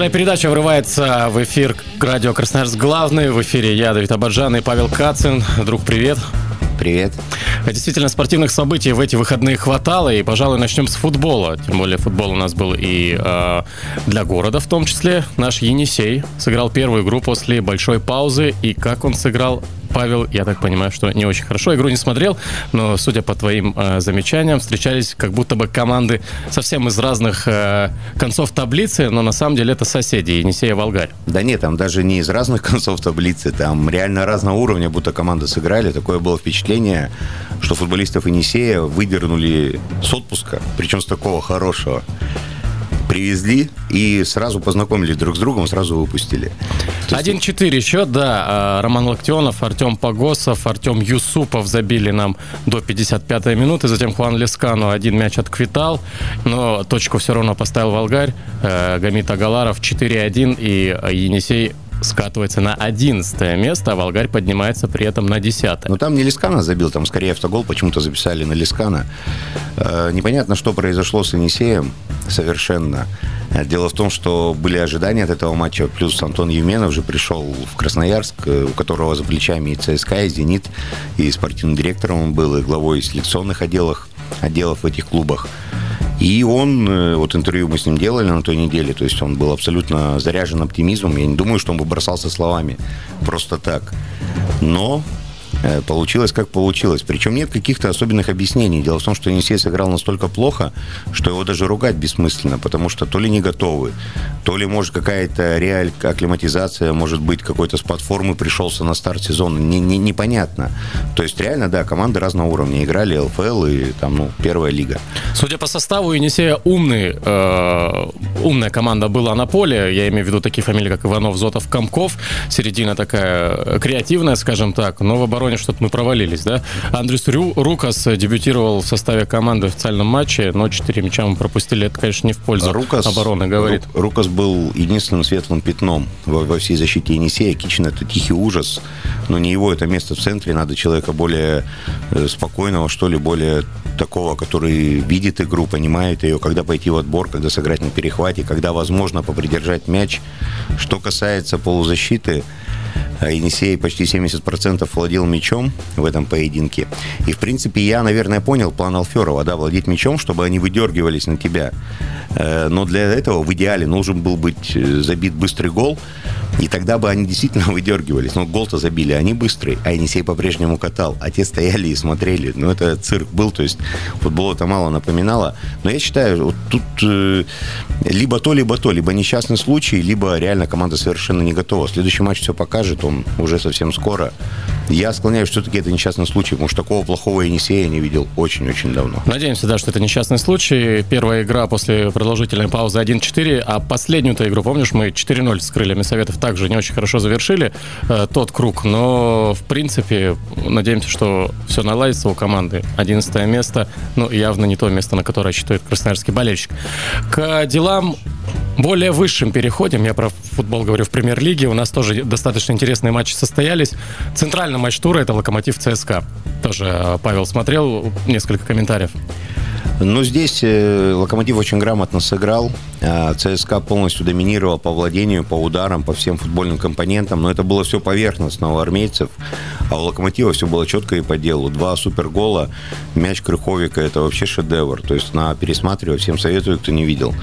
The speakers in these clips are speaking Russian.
Быстрая передача врывается в эфир радио Красноярск главный. В эфире я, Давид Абаджан и Павел Кацин. Друг, привет. Привет. Действительно, спортивных событий в эти выходные хватало, и, пожалуй, начнем с футбола. Тем более, футбол у нас был и э, для города в том числе. Наш Енисей сыграл первую игру после большой паузы, и как он сыграл, Павел, я так понимаю, что не очень хорошо. Игру не смотрел, но, судя по твоим э, замечаниям, встречались как будто бы команды совсем из разных э, концов таблицы, но на самом деле это соседи, Енисея Волгарь. Да нет, там даже не из разных концов таблицы, там реально разного уровня, будто команды сыграли. Такое было впечатление, что футболистов Енисея выдернули с отпуска, причем с такого хорошего привезли и сразу познакомились друг с другом, сразу выпустили. 1-4 счет, да. А, Роман Локтионов, Артем Погосов, Артем Юсупов забили нам до 55-й минуты. Затем Хуан Лескану один мяч отквитал, но точку все равно поставил Волгарь. Э, Гамит Агаларов 4-1 и Енисей скатывается на 11 место, а Волгарь поднимается при этом на 10 Ну, там не Лискана забил, там скорее автогол почему-то записали на Лискана. Э, непонятно, что произошло с Енисеем совершенно. Э, дело в том, что были ожидания от этого матча, плюс Антон Юменов же пришел в Красноярск, э, у которого за плечами и ЦСКА, и «Зенит», и спортивным директором он был, и главой селекционных отделов, отделов в этих клубах. И он, э, вот интервью мы с ним делали на той неделе, то есть он был абсолютно заряжен оптимизмом. Я не думаю, что он бы бросался словами просто так. Но получилось, как получилось. Причем нет каких-то особенных объяснений. Дело в том, что Енисей сыграл настолько плохо, что его даже ругать бессмысленно, потому что то ли не готовы, то ли, может, какая-то реаль акклиматизация, может быть, какой-то с платформы пришелся на старт сезона. Не, не, непонятно. То есть, реально, да, команды разного уровня. Играли ЛФЛ и там, ну, первая лига. Судя по составу, Енисея умный, э, умная команда была на поле. Я имею в виду такие фамилии, как Иванов, Зотов, Комков. Середина такая креативная, скажем так, но в обороне обороне что-то мы провалились, да? Андрюс Рю, Рукас дебютировал в составе команды в официальном матче, но 4 мяча мы пропустили. Это, конечно, не в пользу Рукас, обороны, говорит. Рукас был единственным светлым пятном во, во всей защите Енисея. Кичин – это тихий ужас, но не его это место в центре. Надо человека более э, спокойного, что ли, более такого, который видит игру, понимает ее, когда пойти в отбор, когда сыграть на перехвате, когда возможно попридержать мяч. Что касается полузащиты, Енисей почти 70% владел мячом в этом поединке. И, в принципе, я, наверное, понял план Алферова, да, владеть мячом, чтобы они выдергивались на тебя. Э, но для этого в идеале нужен был быть э, забит быстрый гол, и тогда бы они действительно выдергивались. Но гол-то забили, они быстрые, а Енисей по-прежнему катал. А те стояли и смотрели. Ну, это цирк был, то есть футбол это мало напоминало. Но я считаю, вот тут э, либо то, либо то, либо несчастный случай, либо реально команда совершенно не готова. Следующий матч все покажет, он уже совсем скоро. Я склоняюсь, все-таки это несчастный случай, потому что такого плохого Енисея я не видел очень-очень давно. Надеемся, да, что это несчастный случай. Первая игра после продолжительной паузы 1-4, а последнюю-то игру, помнишь, мы 4-0 с крыльями Советов также не очень хорошо завершили э, тот круг, но, в принципе, надеемся, что все наладится у команды. 11 место, ну, явно не то место, на которое считает красноярский болельщик. К делам более высшим переходим. Я про футбол говорю в премьер-лиге. У нас тоже достаточно интересные матчи состоялись. Центральный матч тура – это «Локомотив ЦСКА». Тоже э, Павел смотрел несколько комментариев. Ну, здесь э, Локомотив очень грамотно сыграл. А ЦСКА полностью доминировал по владению, по ударам, по всем футбольным компонентам. Но это было все поверхностно у армейцев. А у Локомотива все было четко и по делу. Два супергола, мяч Крыховика – это вообще шедевр. То есть на пересматривать всем советую, кто не видел.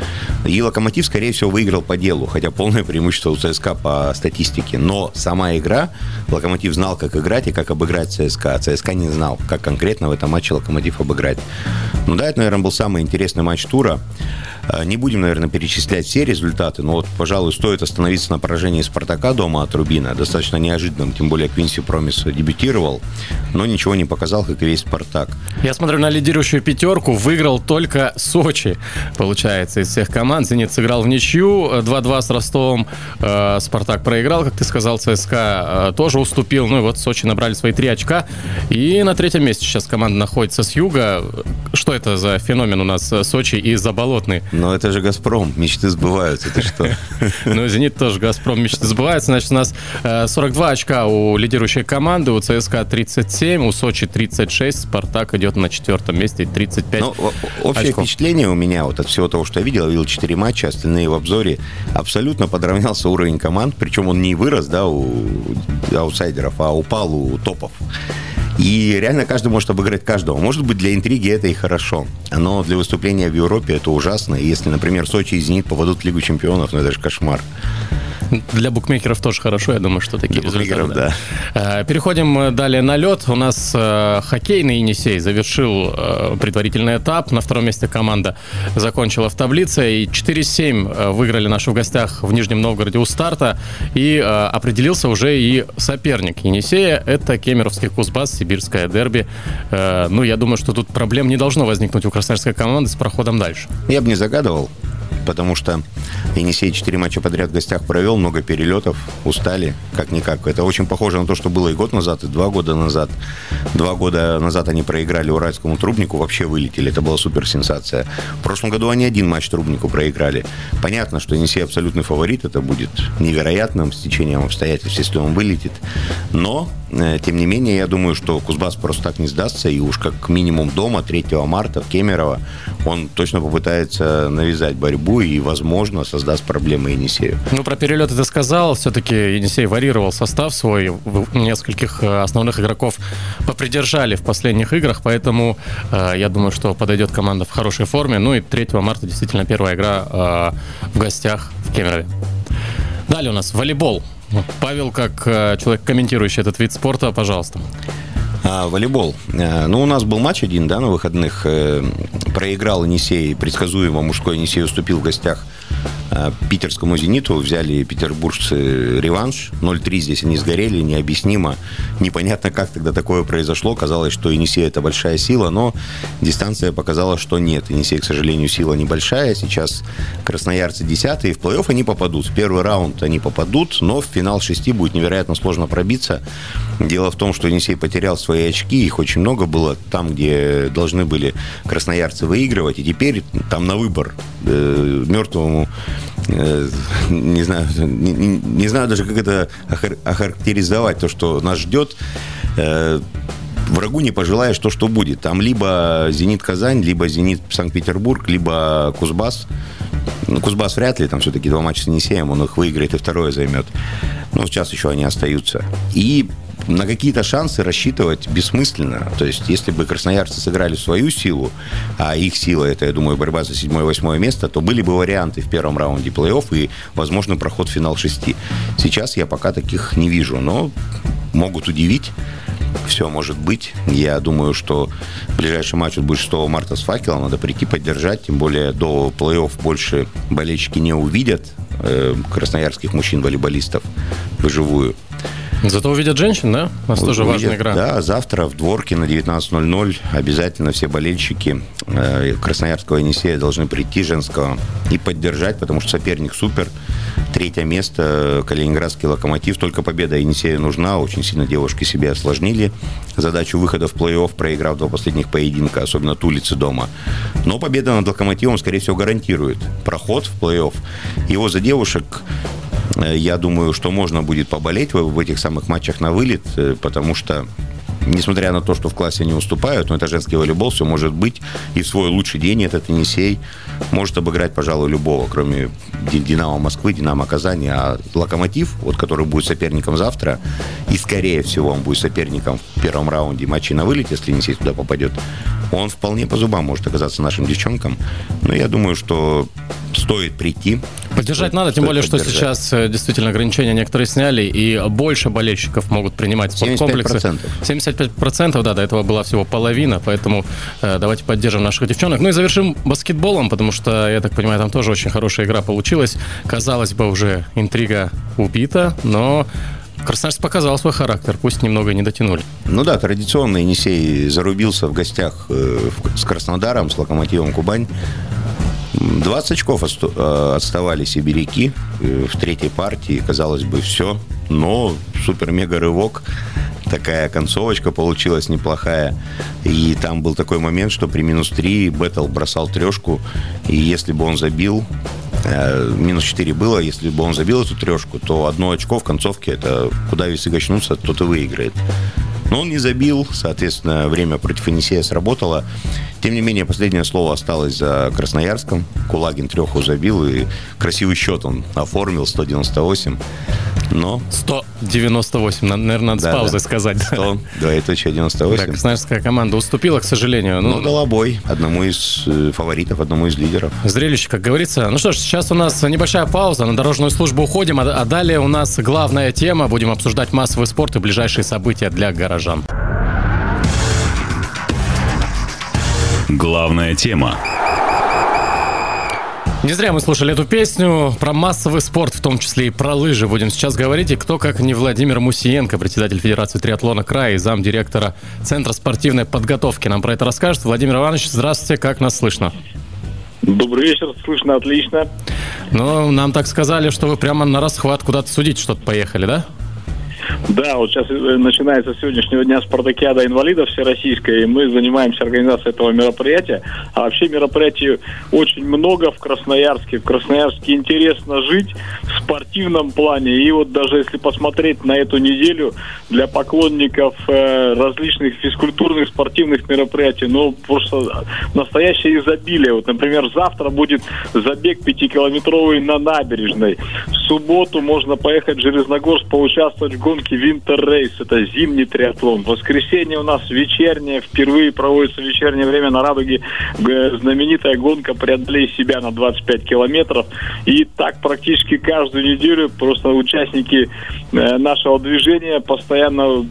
И Локомотив, скорее всего, выиграл по делу. Хотя полное преимущество у ЦСКА по статистике. Но сама игра, Локомотив знал, как играть и как обыграть ЦСКА. А ЦСКА не знал, как конкретно в этом матче Локомотив обыграть. Ну да, это, наверное, был самый интересный матч тура. А, не будем, наверное, перечислять все результаты, но вот, пожалуй, стоит остановиться на поражении «Спартака» дома от Рубина. Достаточно неожиданным, тем более Квинси Промис дебютировал, но ничего не показал, как и весь «Спартак». Я смотрю на лидирующую пятерку. Выиграл только Сочи, получается, из всех команд. «Зенит» сыграл в ничью. 2-2 с Ростовом. Э, «Спартак» проиграл, как ты сказал. «ЦСКА» э, тоже уступил. Ну и вот Сочи набрали свои три очка. И на третьем месте сейчас команда находится с юга. Что это за феномен у нас Сочи и Заболотный? Но это же «Газпром», мечты сбываются, это что? Ну, «Зенит» тоже «Газпром», мечты сбываются. Значит, у нас 42 э, очка у лидирующей команды, у ЦСКА 37, у Сочи 36, «Спартак» идет на четвертом месте, 35 Ну, общее очков. впечатление у меня вот от всего того, что я видел, я видел 4 матча, остальные в обзоре, абсолютно подравнялся уровень команд, причем он не вырос, да, у аутсайдеров, а упал у топов. И реально каждый может обыграть каждого. Может быть, для интриги это и хорошо. Но для выступления в Европе это ужасно. Если, например, Сочи и Зенит попадут в Лигу чемпионов, ну это же кошмар. Для букмекеров тоже хорошо, я думаю, что такие Для результаты. Да. Э, переходим э, далее на лед. У нас э, хоккейный Енисей завершил предварительный этап. На втором месте команда закончила в таблице. И 4-7 выиграли наши в гостях в Нижнем Новгороде у старта. И определился уже и соперник Енисея. Это Кемеровский Кузбасс, сибирское дерби. Ну, я думаю, что тут проблем не должно возникнуть у красноярской команды с проходом дальше. Я бы не загадывал потому что Енисей 4 матча подряд в гостях провел, много перелетов, устали, как-никак. Это очень похоже на то, что было и год назад, и два года назад. Два года назад они проиграли Уральскому Трубнику, вообще вылетели. Это была супер сенсация. В прошлом году они один матч Трубнику проиграли. Понятно, что Енисей абсолютный фаворит, это будет невероятным стечением обстоятельств, если он вылетит. Но, э, тем не менее, я думаю, что Кузбасс просто так не сдастся, и уж как минимум дома 3 марта в Кемерово он точно попытается навязать борьбу и, возможно, создаст проблемы Енисею. Ну, про перелеты ты сказал. Все-таки Енисей варьировал состав свой. Нескольких э, основных игроков попридержали в последних играх, поэтому э, я думаю, что подойдет команда в хорошей форме. Ну и 3 марта действительно первая игра э, в гостях в Кемерове. Далее у нас волейбол. Павел, как э, человек, комментирующий этот вид спорта, пожалуйста. А, волейбол. А, ну, у нас был матч один, да, на выходных. Э, проиграл Енисей, предсказуемо мужской Енисей уступил в гостях Э, питерскому «Зениту» взяли петербуржцы реванш. 0-3 здесь они сгорели, необъяснимо. Непонятно, как тогда такое произошло. Казалось, что Енисей – это большая сила, но дистанция показала, что нет. Енисей, к сожалению, сила небольшая. Сейчас красноярцы 10 и в плей-офф они попадут. В первый раунд они попадут, но в финал шести будет невероятно сложно пробиться. Дело в том, что Енисей потерял свои очки, их очень много было там, где должны были красноярцы выигрывать, и теперь там на выбор э, мертвому Э, не знаю, не, не знаю даже, как это охарактеризовать, то, что нас ждет. Э, врагу не пожелаешь то, что будет. Там либо «Зенит Казань», либо «Зенит Санкт-Петербург», либо «Кузбасс». Ну, Кузбасс вряд ли, там все-таки два матча с Енисеем, он их выиграет и второе займет. Но сейчас еще они остаются. И на какие-то шансы рассчитывать бессмысленно. То есть, если бы красноярцы сыграли свою силу, а их сила это, я думаю, борьба за седьмое-восьмое место, то были бы варианты в первом раунде плей-офф и, возможно, проход в финал шести. Сейчас я пока таких не вижу, но могут удивить. Все может быть. Я думаю, что ближайший матч будет 6 марта с факелом. Надо прийти поддержать. Тем более до плей-офф больше болельщики не увидят э, красноярских мужчин-волейболистов вживую. Зато увидят женщин, да? У нас увидят, тоже важная игра. Да, завтра в Дворке на 19.00 обязательно все болельщики э, Красноярского Енисея должны прийти женского и поддержать, потому что соперник супер. Третье место Калининградский локомотив. Только победа Енисея нужна. Очень сильно девушки себе осложнили задачу выхода в плей-офф, проиграв два последних поединка, особенно Тулицы дома. Но победа над локомотивом, скорее всего, гарантирует проход в плей-офф. Его за девушек я думаю, что можно будет поболеть в этих самых матчах на вылет, э, потому что несмотря на то, что в классе не уступают, но это женский волейбол, все может быть. И в свой лучший день этот Енисей может обыграть, пожалуй, любого, кроме Динамо Москвы, Динамо Казани. А Локомотив, вот, который будет соперником завтра, и, скорее всего, он будет соперником в первом раунде матча на вылет, если Енисей туда попадет, он вполне по зубам может оказаться нашим девчонкам. Но я думаю, что стоит прийти. Поддержать надо, тем более, поддержать. что сейчас э, действительно ограничения некоторые сняли, и больше болельщиков могут принимать спорткомплексы. 75%. 75%, да, до этого была всего половина, поэтому э, давайте поддержим наших девчонок. Ну и завершим баскетболом, потому что, я так понимаю, там тоже очень хорошая игра получилась. Казалось бы, уже интрига убита, но Красноярск показал свой характер, пусть немного не дотянули. Ну да, традиционно Енисей зарубился в гостях э, с Краснодаром, с Локомотивом Кубань. 20 очков э, отставали сибиряки э, в третьей партии. Казалось бы, все. Но супер-мега рывок. такая концовочка получилась неплохая. И там был такой момент, что при минус 3 Беттл бросал трешку, и если бы он забил, э, минус 4 было, если бы он забил эту трешку, то одно очко в концовке, это куда весы качнутся, тот и выиграет. Но он не забил, соответственно, время против Енисея сработало. Тем не менее, последнее слово осталось за Красноярском. Кулагин треху забил, и красивый счет он оформил, 198. Но... 198, наверное, надо да, с паузой да. сказать. 100, двоеточие 98. Да, Красноярская команда уступила, к сожалению. Ну, дала бой одному из э, фаворитов, одному из лидеров. Зрелище, как говорится. Ну что ж, сейчас у нас небольшая пауза, на дорожную службу уходим, а, а далее у нас главная тема. Будем обсуждать массовый спорт и ближайшие события для горожан. Главная тема. Не зря мы слушали эту песню про массовый спорт, в том числе и про лыжи. Будем сейчас говорить. И кто, как не Владимир Мусиенко, председатель Федерации триатлона края и замдиректора Центра спортивной подготовки, нам про это расскажет. Владимир Иванович, здравствуйте, как нас слышно? Добрый вечер, слышно отлично. Ну, нам так сказали, что вы прямо на расхват куда-то судить что-то поехали, да? Да, вот сейчас э, начинается с сегодняшнего дня спартакиада инвалидов всероссийская, и мы занимаемся организацией этого мероприятия. А вообще мероприятий очень много в Красноярске. В Красноярске интересно жить в спортивном плане. И вот даже если посмотреть на эту неделю для поклонников э, различных физкультурных спортивных мероприятий, ну, просто настоящее изобилие. Вот, например, завтра будет забег пятикилометровый на набережной. Субботу можно поехать в Железногорск, поучаствовать в гонке Winter Race, это зимний триатлон. В воскресенье у нас вечернее, впервые проводится вечернее время на Радуге знаменитая гонка «Преодолей себя» на 25 километров. И так практически каждую неделю просто участники э, нашего движения постоянно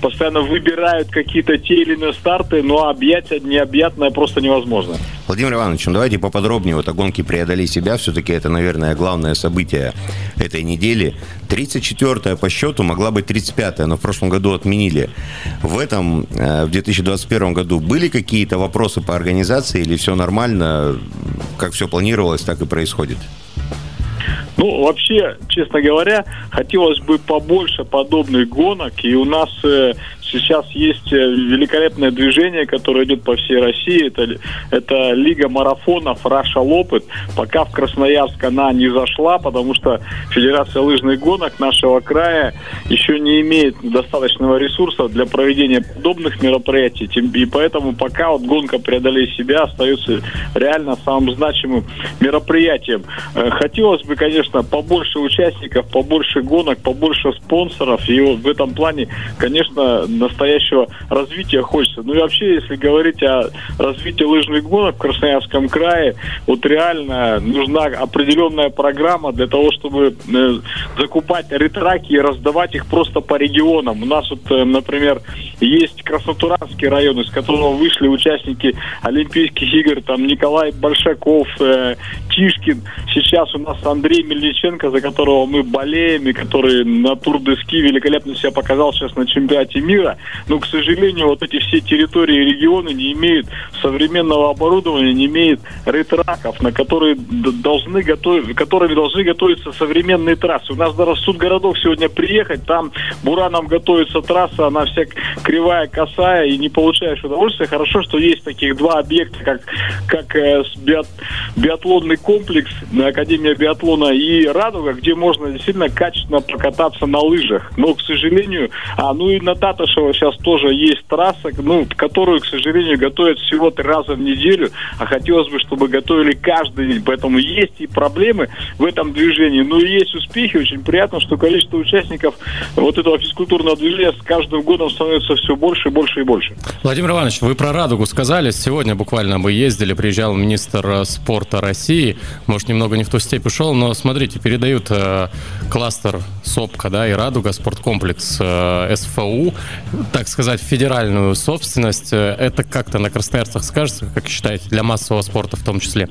постоянно выбирают какие-то те или иные старты, но объять необъятное просто невозможно. Владимир Иванович, ну давайте поподробнее вот о гонке «Преодоли себя». Все-таки это, наверное, главное событие этой недели. 34-я по счету могла быть 35-я, но в прошлом году отменили. В этом, э, в 2021 году были какие-то вопросы по организации или все нормально, как все планировалось, так и происходит? Ну, вообще, честно говоря, хотелось бы побольше подобных гонок, и у нас э, Сейчас есть э, великолепное движение, которое идет по всей России. Это, это Лига марафонов Раша Лопет. Пока в Красноярск она не зашла, потому что Федерация лыжных гонок нашего края еще не имеет достаточного ресурса для проведения подобных мероприятий. И поэтому пока вот гонка «Преодолей себя» остается реально самым значимым мероприятием. Э, хотелось бы, конечно, побольше участников, побольше гонок, побольше спонсоров. И вот в этом плане, конечно, настоящего развития хочется. Ну и вообще, если говорить о развитии лыжных гонок в Красноярском крае, вот реально нужна определенная программа для того, чтобы э, закупать ретраки и раздавать их просто по регионам. У нас вот, э, например, есть Краснотуранский район, из которого вышли участники Олимпийских игр, там Николай Большаков, э, Тишкин. Сейчас у нас Андрей Мельниченко, за которого мы болеем, и который на Тур-де-Ски великолепно себя показал сейчас на чемпионате мира. Но, к сожалению, вот эти все территории и регионы не имеют современного оборудования, не имеют ретраков, на которые должны готовить, которыми должны готовиться современные трассы. У нас даже в суд городов сегодня приехать, там бураном готовится трасса, она вся кривая, косая, и не получаешь удовольствия. Хорошо, что есть таких два объекта, как, как э, биат, биатлонный комплекс на Академии биатлона и Радуга, где можно действительно качественно покататься на лыжах. Но, к сожалению, а ну и на Таташево сейчас тоже есть трасса, ну, которую, к сожалению, готовят всего три раза в неделю, а хотелось бы, чтобы готовили каждый день. Поэтому есть и проблемы в этом движении, но и есть успехи. Очень приятно, что количество участников вот этого физкультурного движения с каждым годом становится все больше и больше и больше. Владимир Иванович, вы про Радугу сказали. Сегодня буквально мы ездили, приезжал министр спорта России. Может, немного не в ту степь ушел, но смотрите, передают э, кластер СОПКа, да, и Радуга, спорткомплекс э, СФУ, так сказать, федеральную собственность. Э, это как-то на Красноярцах скажется, как считаете, для массового спорта в том числе?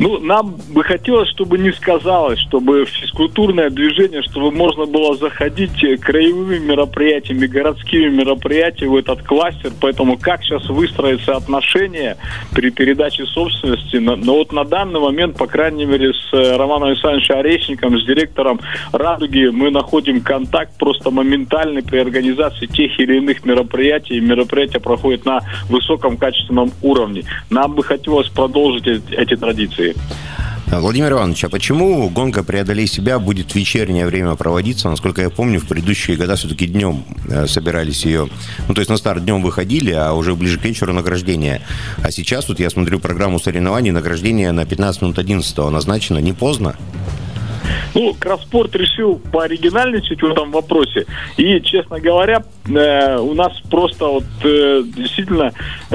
Ну, нам бы хотелось, чтобы не сказалось, чтобы физкультурное движение, чтобы можно было заходить краевыми мероприятиями, городскими мероприятиями в этот кластер. Поэтому как сейчас выстроятся отношения при передаче собственности? Но вот на данный момент, по крайней мере, с э, Романом Александровичем Орешником, с директором «Радуги» мы находим контакт просто моментальный при организации тех или иных мероприятий. Мероприятия проходят на высоком качественном уровне. Нам бы хотелось продолжить эти традиции. Владимир Иванович, а почему гонка «Преодолей себя» будет в вечернее время проводиться? Насколько я помню, в предыдущие года все-таки днем э, собирались ее... Ну, то есть на старт днем выходили, а уже ближе к вечеру награждение. А сейчас, тут я смотрю программу соревнований, награждение на 15 минут 11 назначено. Не поздно? Ну, Краспорт решил пооригинальничать в этом вопросе. И, честно говоря, э, у нас просто вот э, действительно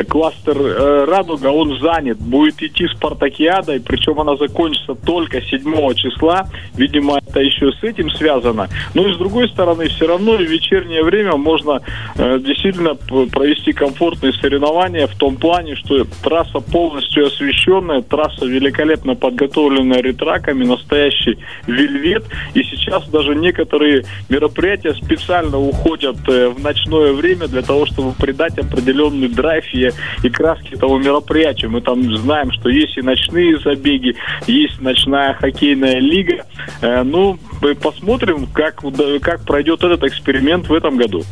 кластер э, «Радуга», он занят. Будет идти спартакиада, и причем она закончится только 7 числа. Видимо, это еще с этим связано. Но и с другой стороны, все равно в вечернее время можно э, действительно провести комфортные соревнования в том плане, что трасса полностью освещенная, трасса великолепно подготовленная ретраками, настоящий вельвет. И сейчас даже некоторые мероприятия специально уходят э, в ночное время для того, чтобы придать определенный драйв и, и краски этого мероприятия. Мы там знаем, что есть и ночные забеги, есть ночная хоккейная лига. Э, ну, посмотрим, как, как пройдет этот эксперимент в этом году.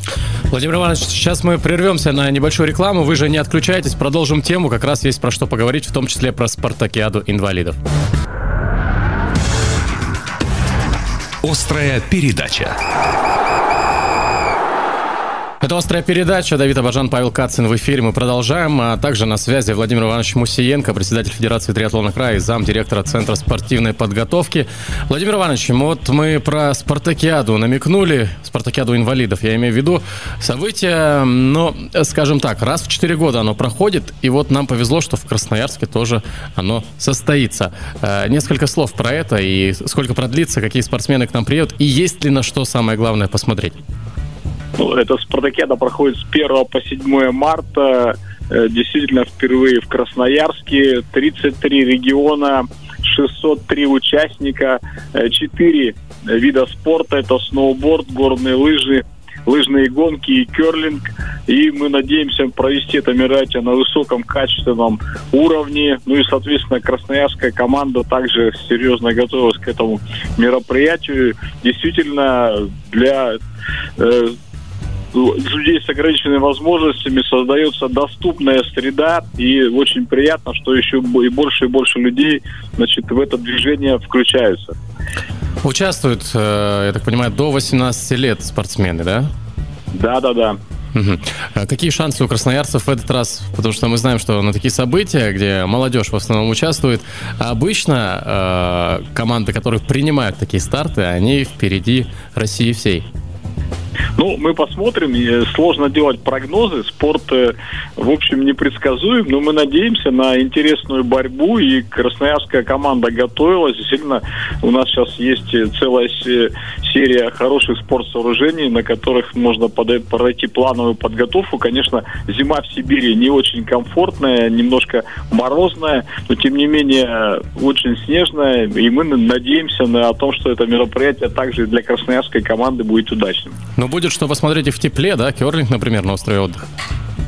Владимир Иванович, сейчас мы прервемся на небольшую рекламу. Вы же не отключайтесь, продолжим тему. Как раз есть про что поговорить, в том числе про спартакиаду инвалидов. Острая передача. Это «Острая передача». Давид Абажан, Павел Кацин в эфире. Мы продолжаем. А также на связи Владимир Иванович Мусиенко, председатель Федерации триатлона края и зам директора Центра спортивной подготовки. Владимир Иванович, вот мы про спартакиаду намекнули, спартакиаду инвалидов, я имею в виду. Событие, но, скажем так, раз в четыре года оно проходит, и вот нам повезло, что в Красноярске тоже оно состоится. Э, несколько слов про это и сколько продлится, какие спортсмены к нам приедут, и есть ли на что самое главное посмотреть. Ну, это спартакиада проходит с 1 по 7 марта. Э, действительно, впервые в Красноярске. 33 региона, 603 участника, 4 э, вида спорта. Это сноуборд, горные лыжи, лыжные гонки и керлинг. И мы надеемся провести это мероприятие на высоком качественном уровне. Ну и, соответственно, красноярская команда также серьезно готовилась к этому мероприятию. Действительно, для э, людей с ограниченными возможностями создается доступная среда, и очень приятно, что еще и больше и больше людей значит, в это движение включаются. Участвуют, э, я так понимаю, до 18 лет спортсмены, да? Да, да, да. Угу. Какие шансы у красноярцев в этот раз? Потому что мы знаем, что на такие события, где молодежь в основном участвует, обычно э, команды, которые принимают такие старты, они впереди России всей. Ну, мы посмотрим. Сложно делать прогнозы. Спорт, э, в общем, непредсказуем, но мы надеемся на интересную борьбу. И красноярская команда готовилась. Действительно, у нас сейчас есть целая серия хороших спортсооружений, на которых можно пройти плановую подготовку. Конечно, зима в Сибири не очень комфортная, немножко морозная, но тем не менее очень снежная. И мы надеемся на том, что это мероприятие также для красноярской команды будет удачным. Но будет что посмотреть и в тепле, да? Керлинг, например, на острове отдыха.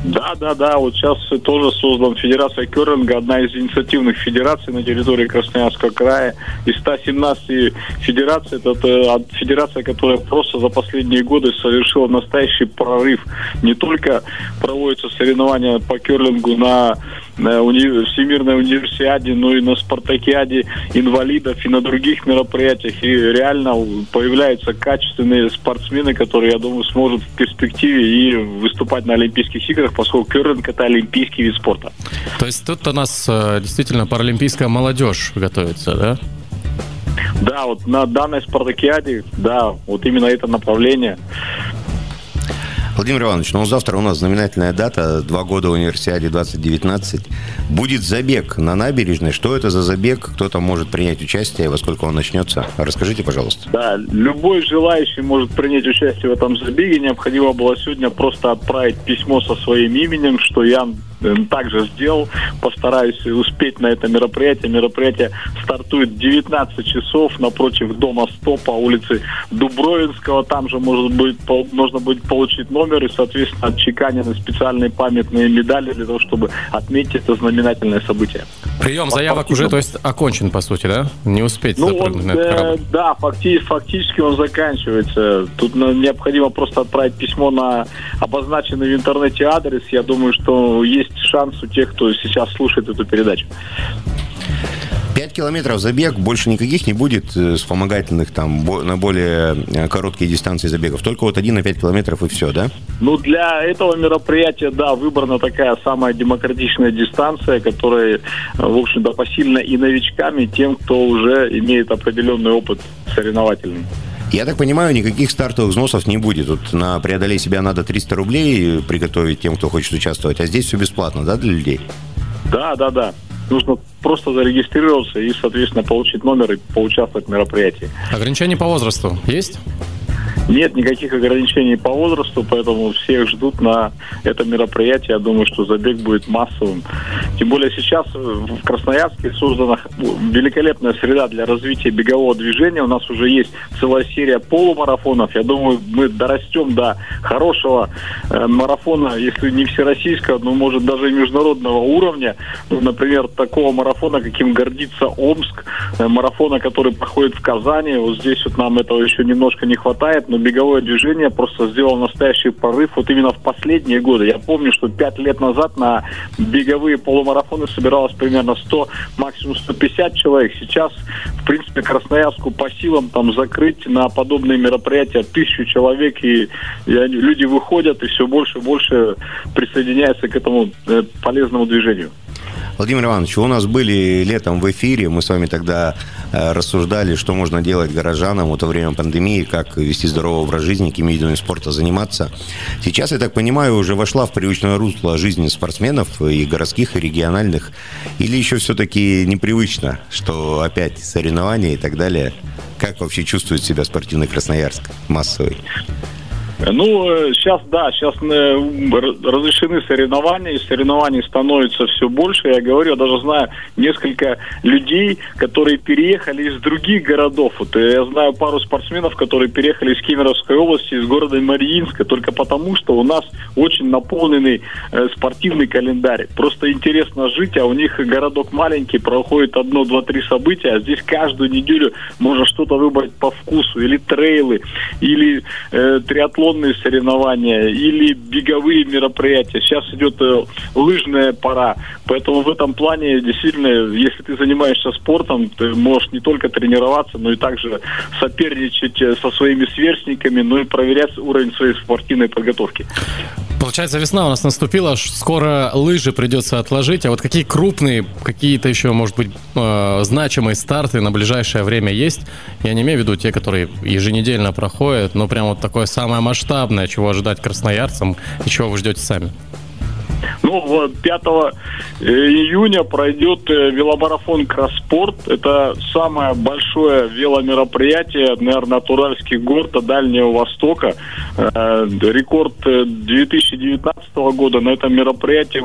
Да, да, да. Вот сейчас тоже создан Федерация Керлинга, одна из инициативных федераций на территории Красноярского края. Из 117 федераций, это, это федерация, которая просто за последние годы совершила настоящий прорыв. Не только проводятся соревнования по керлингу на на уни... Всемирной универсиаде, но и на спартакиаде инвалидов и на других мероприятиях. И реально появляются качественные спортсмены, которые, я думаю, сможет в перспективе и выступать на Олимпийских играх, поскольку керлинг это олимпийский вид спорта. То есть тут у нас э, действительно паралимпийская молодежь готовится, да? Да, вот на данной спартакиаде, да, вот именно это направление. Владимир Иванович, ну завтра у нас знаменательная дата, два года универсиаде 2019. Будет забег на набережной. Что это за забег? Кто там может принять участие? Во сколько он начнется? Расскажите, пожалуйста. Да, любой желающий может принять участие в этом забеге. Необходимо было сегодня просто отправить письмо со своим именем, что я также сделал. Постараюсь успеть на это мероприятие. Мероприятие стартует 19 часов напротив дома 100 по улице Дубровинского. Там же может быть, можно будет получить номер и, соответственно, отчеканены специальные памятные медали для того, чтобы отметить это знаменательное событие. Прием заявок уже, то есть, окончен, по сути, да? Не успеть ну, он, на этот э, Да, фактически, фактически он заканчивается. Тут необходимо просто отправить письмо на обозначенный в интернете адрес. Я думаю, что есть есть шанс у тех, кто сейчас слушает эту передачу. Пять километров забег, больше никаких не будет э, вспомогательных там на более э, короткие дистанции забегов. Только вот один на пять километров и все, да? Ну, для этого мероприятия, да, выбрана такая самая демократичная дистанция, которая, в общем-то, посильна и новичкам, и тем, кто уже имеет определенный опыт соревновательный. Я так понимаю, никаких стартовых взносов не будет. Тут на преодолей себя надо 300 рублей приготовить тем, кто хочет участвовать, а здесь все бесплатно, да, для людей? Да, да, да. Нужно просто зарегистрироваться и, соответственно, получить номер и поучаствовать в мероприятии. Ограничения по возрасту есть? Нет никаких ограничений по возрасту, поэтому всех ждут на это мероприятие. Я думаю, что забег будет массовым. Тем более сейчас в Красноярске создана великолепная среда для развития бегового движения. У нас уже есть целая серия полумарафонов. Я думаю, мы дорастем до хорошего э, марафона, если не всероссийского, но может даже и международного уровня. Ну, например, такого марафона, каким гордится Омск, э, марафона, который проходит в Казани. Вот здесь вот нам этого еще немножко не хватает, но беговое движение просто сделало настоящий порыв вот именно в последние годы. Я помню, что пять лет назад на беговые полумарафоны собиралось примерно 100, максимум 150 человек. Сейчас, в принципе, Красноярску по силам там закрыть на подобные мероприятия тысячу человек, и, и они, люди выходят и все больше и больше присоединяются к этому э, полезному движению. Владимир Иванович, у нас были летом в эфире, мы с вами тогда э, рассуждали, что можно делать горожанам в это время пандемии, как вести здоровый образ жизни, какими видами спорта заниматься. Сейчас, я так понимаю, уже вошла в привычное русло жизни спортсменов, и городских, и региональных. Или еще все-таки непривычно, что опять соревнования и так далее? Как вообще чувствует себя спортивный Красноярск массовый? Ну, сейчас, да, сейчас э, разрешены соревнования, и соревнований становится все больше. Я говорю, я даже знаю несколько людей, которые переехали из других городов. Вот э, я знаю пару спортсменов, которые переехали из Кемеровской области, из города Мариинска, только потому, что у нас очень наполненный э, спортивный календарь. Просто интересно жить, а у них городок маленький, проходит одно, два, три события, а здесь каждую неделю можно что-то выбрать по вкусу, или трейлы, или э, триатлон традиционные соревнования или беговые мероприятия. Сейчас идет э, лыжная пора. Поэтому в этом плане действительно, если ты занимаешься спортом, ты можешь не только тренироваться, но и также соперничать э, со своими сверстниками, но и проверять уровень своей спортивной подготовки. Получается, весна у нас наступила, скоро лыжи придется отложить. А вот какие крупные, какие-то еще, может быть, э, значимые старты на ближайшее время есть? Я не имею в виду те, которые еженедельно проходят, но прям вот такое самое масштабное, чего ожидать красноярцам и чего вы ждете сами. Ну, вот 5 э, июня пройдет э, веломарафон Кросспорт. Это самое большое веломероприятие, наверное, от Уральских гор до Дальнего Востока. Э, рекорд 2019 года на этом мероприятии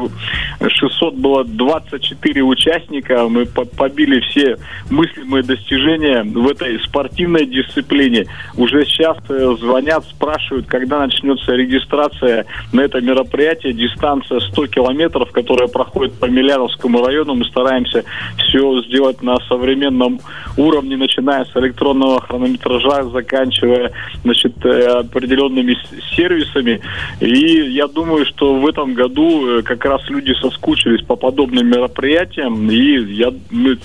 600 было 24 участника. Мы побили все мыслимые достижения в этой спортивной дисциплине. Уже сейчас звонят, спрашивают, когда начнется регистрация на это мероприятие. Дистанция 100 километров, которая проходит по Миляновскому району. Мы стараемся все сделать на современном уровне, начиная с электронного хронометража, заканчивая значит, э, определенными сервисами. И я думаю, что в этом году э, как раз люди соскучились по подобным мероприятиям, и я, мы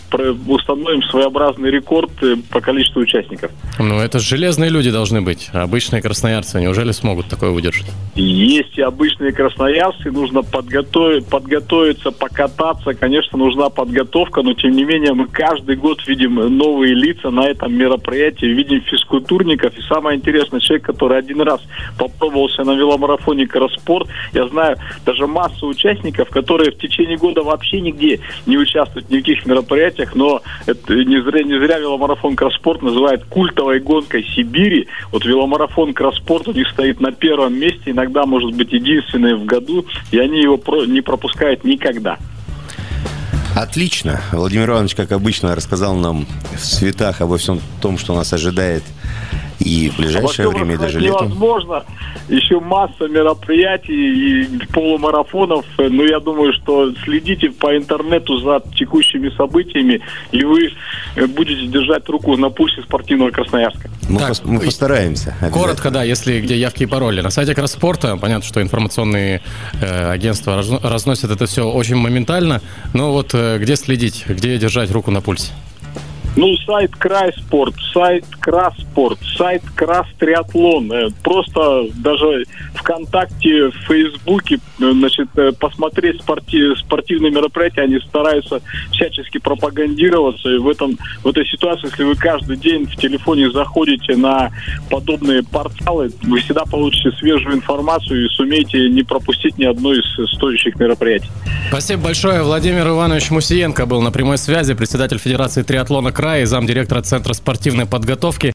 установим своеобразный рекорд э, по количеству участников. Ну, это железные люди должны быть. Обычные красноярцы неужели смогут такое выдержать? Есть и обычные красноярцы, нужно подготовить, подготовиться, покататься. Конечно, нужна подготовка, но тем не менее, мы каждый год видим новые лица на этом мероприятии, видим физкультурников. И самое интересное, человек, который один раз попробовался на веломарафоне Кросспорт, я знаю даже массу участников, которые в течение года вообще нигде не участвуют в никаких мероприятиях, но это не зря, не зря веломарафон Кросспорт называют культовой гонкой Сибири. Вот веломарафон Кросспорт у них стоит на первом месте, иногда может быть единственный в году, и они его не пропускают никогда. Отлично. Владимир Иванович, как обычно, рассказал нам в цветах обо всем том, что нас ожидает и в ближайшее а время, и даже летом. Невозможно. Еще масса мероприятий и полумарафонов. Но я думаю, что следите по интернету за текущими событиями, и вы будете держать руку на пульсе спортивного Красноярска. Мы, так, пос, мы постараемся. Коротко, да, если где явки и пароли. На сайте Кросспорта, понятно, что информационные э, агентства разносят это все очень моментально. Но вот э, где следить, где держать руку на пульсе? Ну, сайт Край Спорт, сайт Краспорт, сайт Крас Триатлон. Э, просто даже ВКонтакте, в Фейсбуке, э, значит, э, посмотреть спортив, спортивные мероприятия, они стараются всячески пропагандироваться. И в, этом, в этой ситуации, если вы каждый день в телефоне заходите на подобные порталы, вы всегда получите свежую информацию и сумеете не пропустить ни одно из стоящих мероприятий. Спасибо большое. Владимир Иванович Мусиенко был на прямой связи, председатель Федерации триатлона края и замдиректора Центра спортивной подготовки.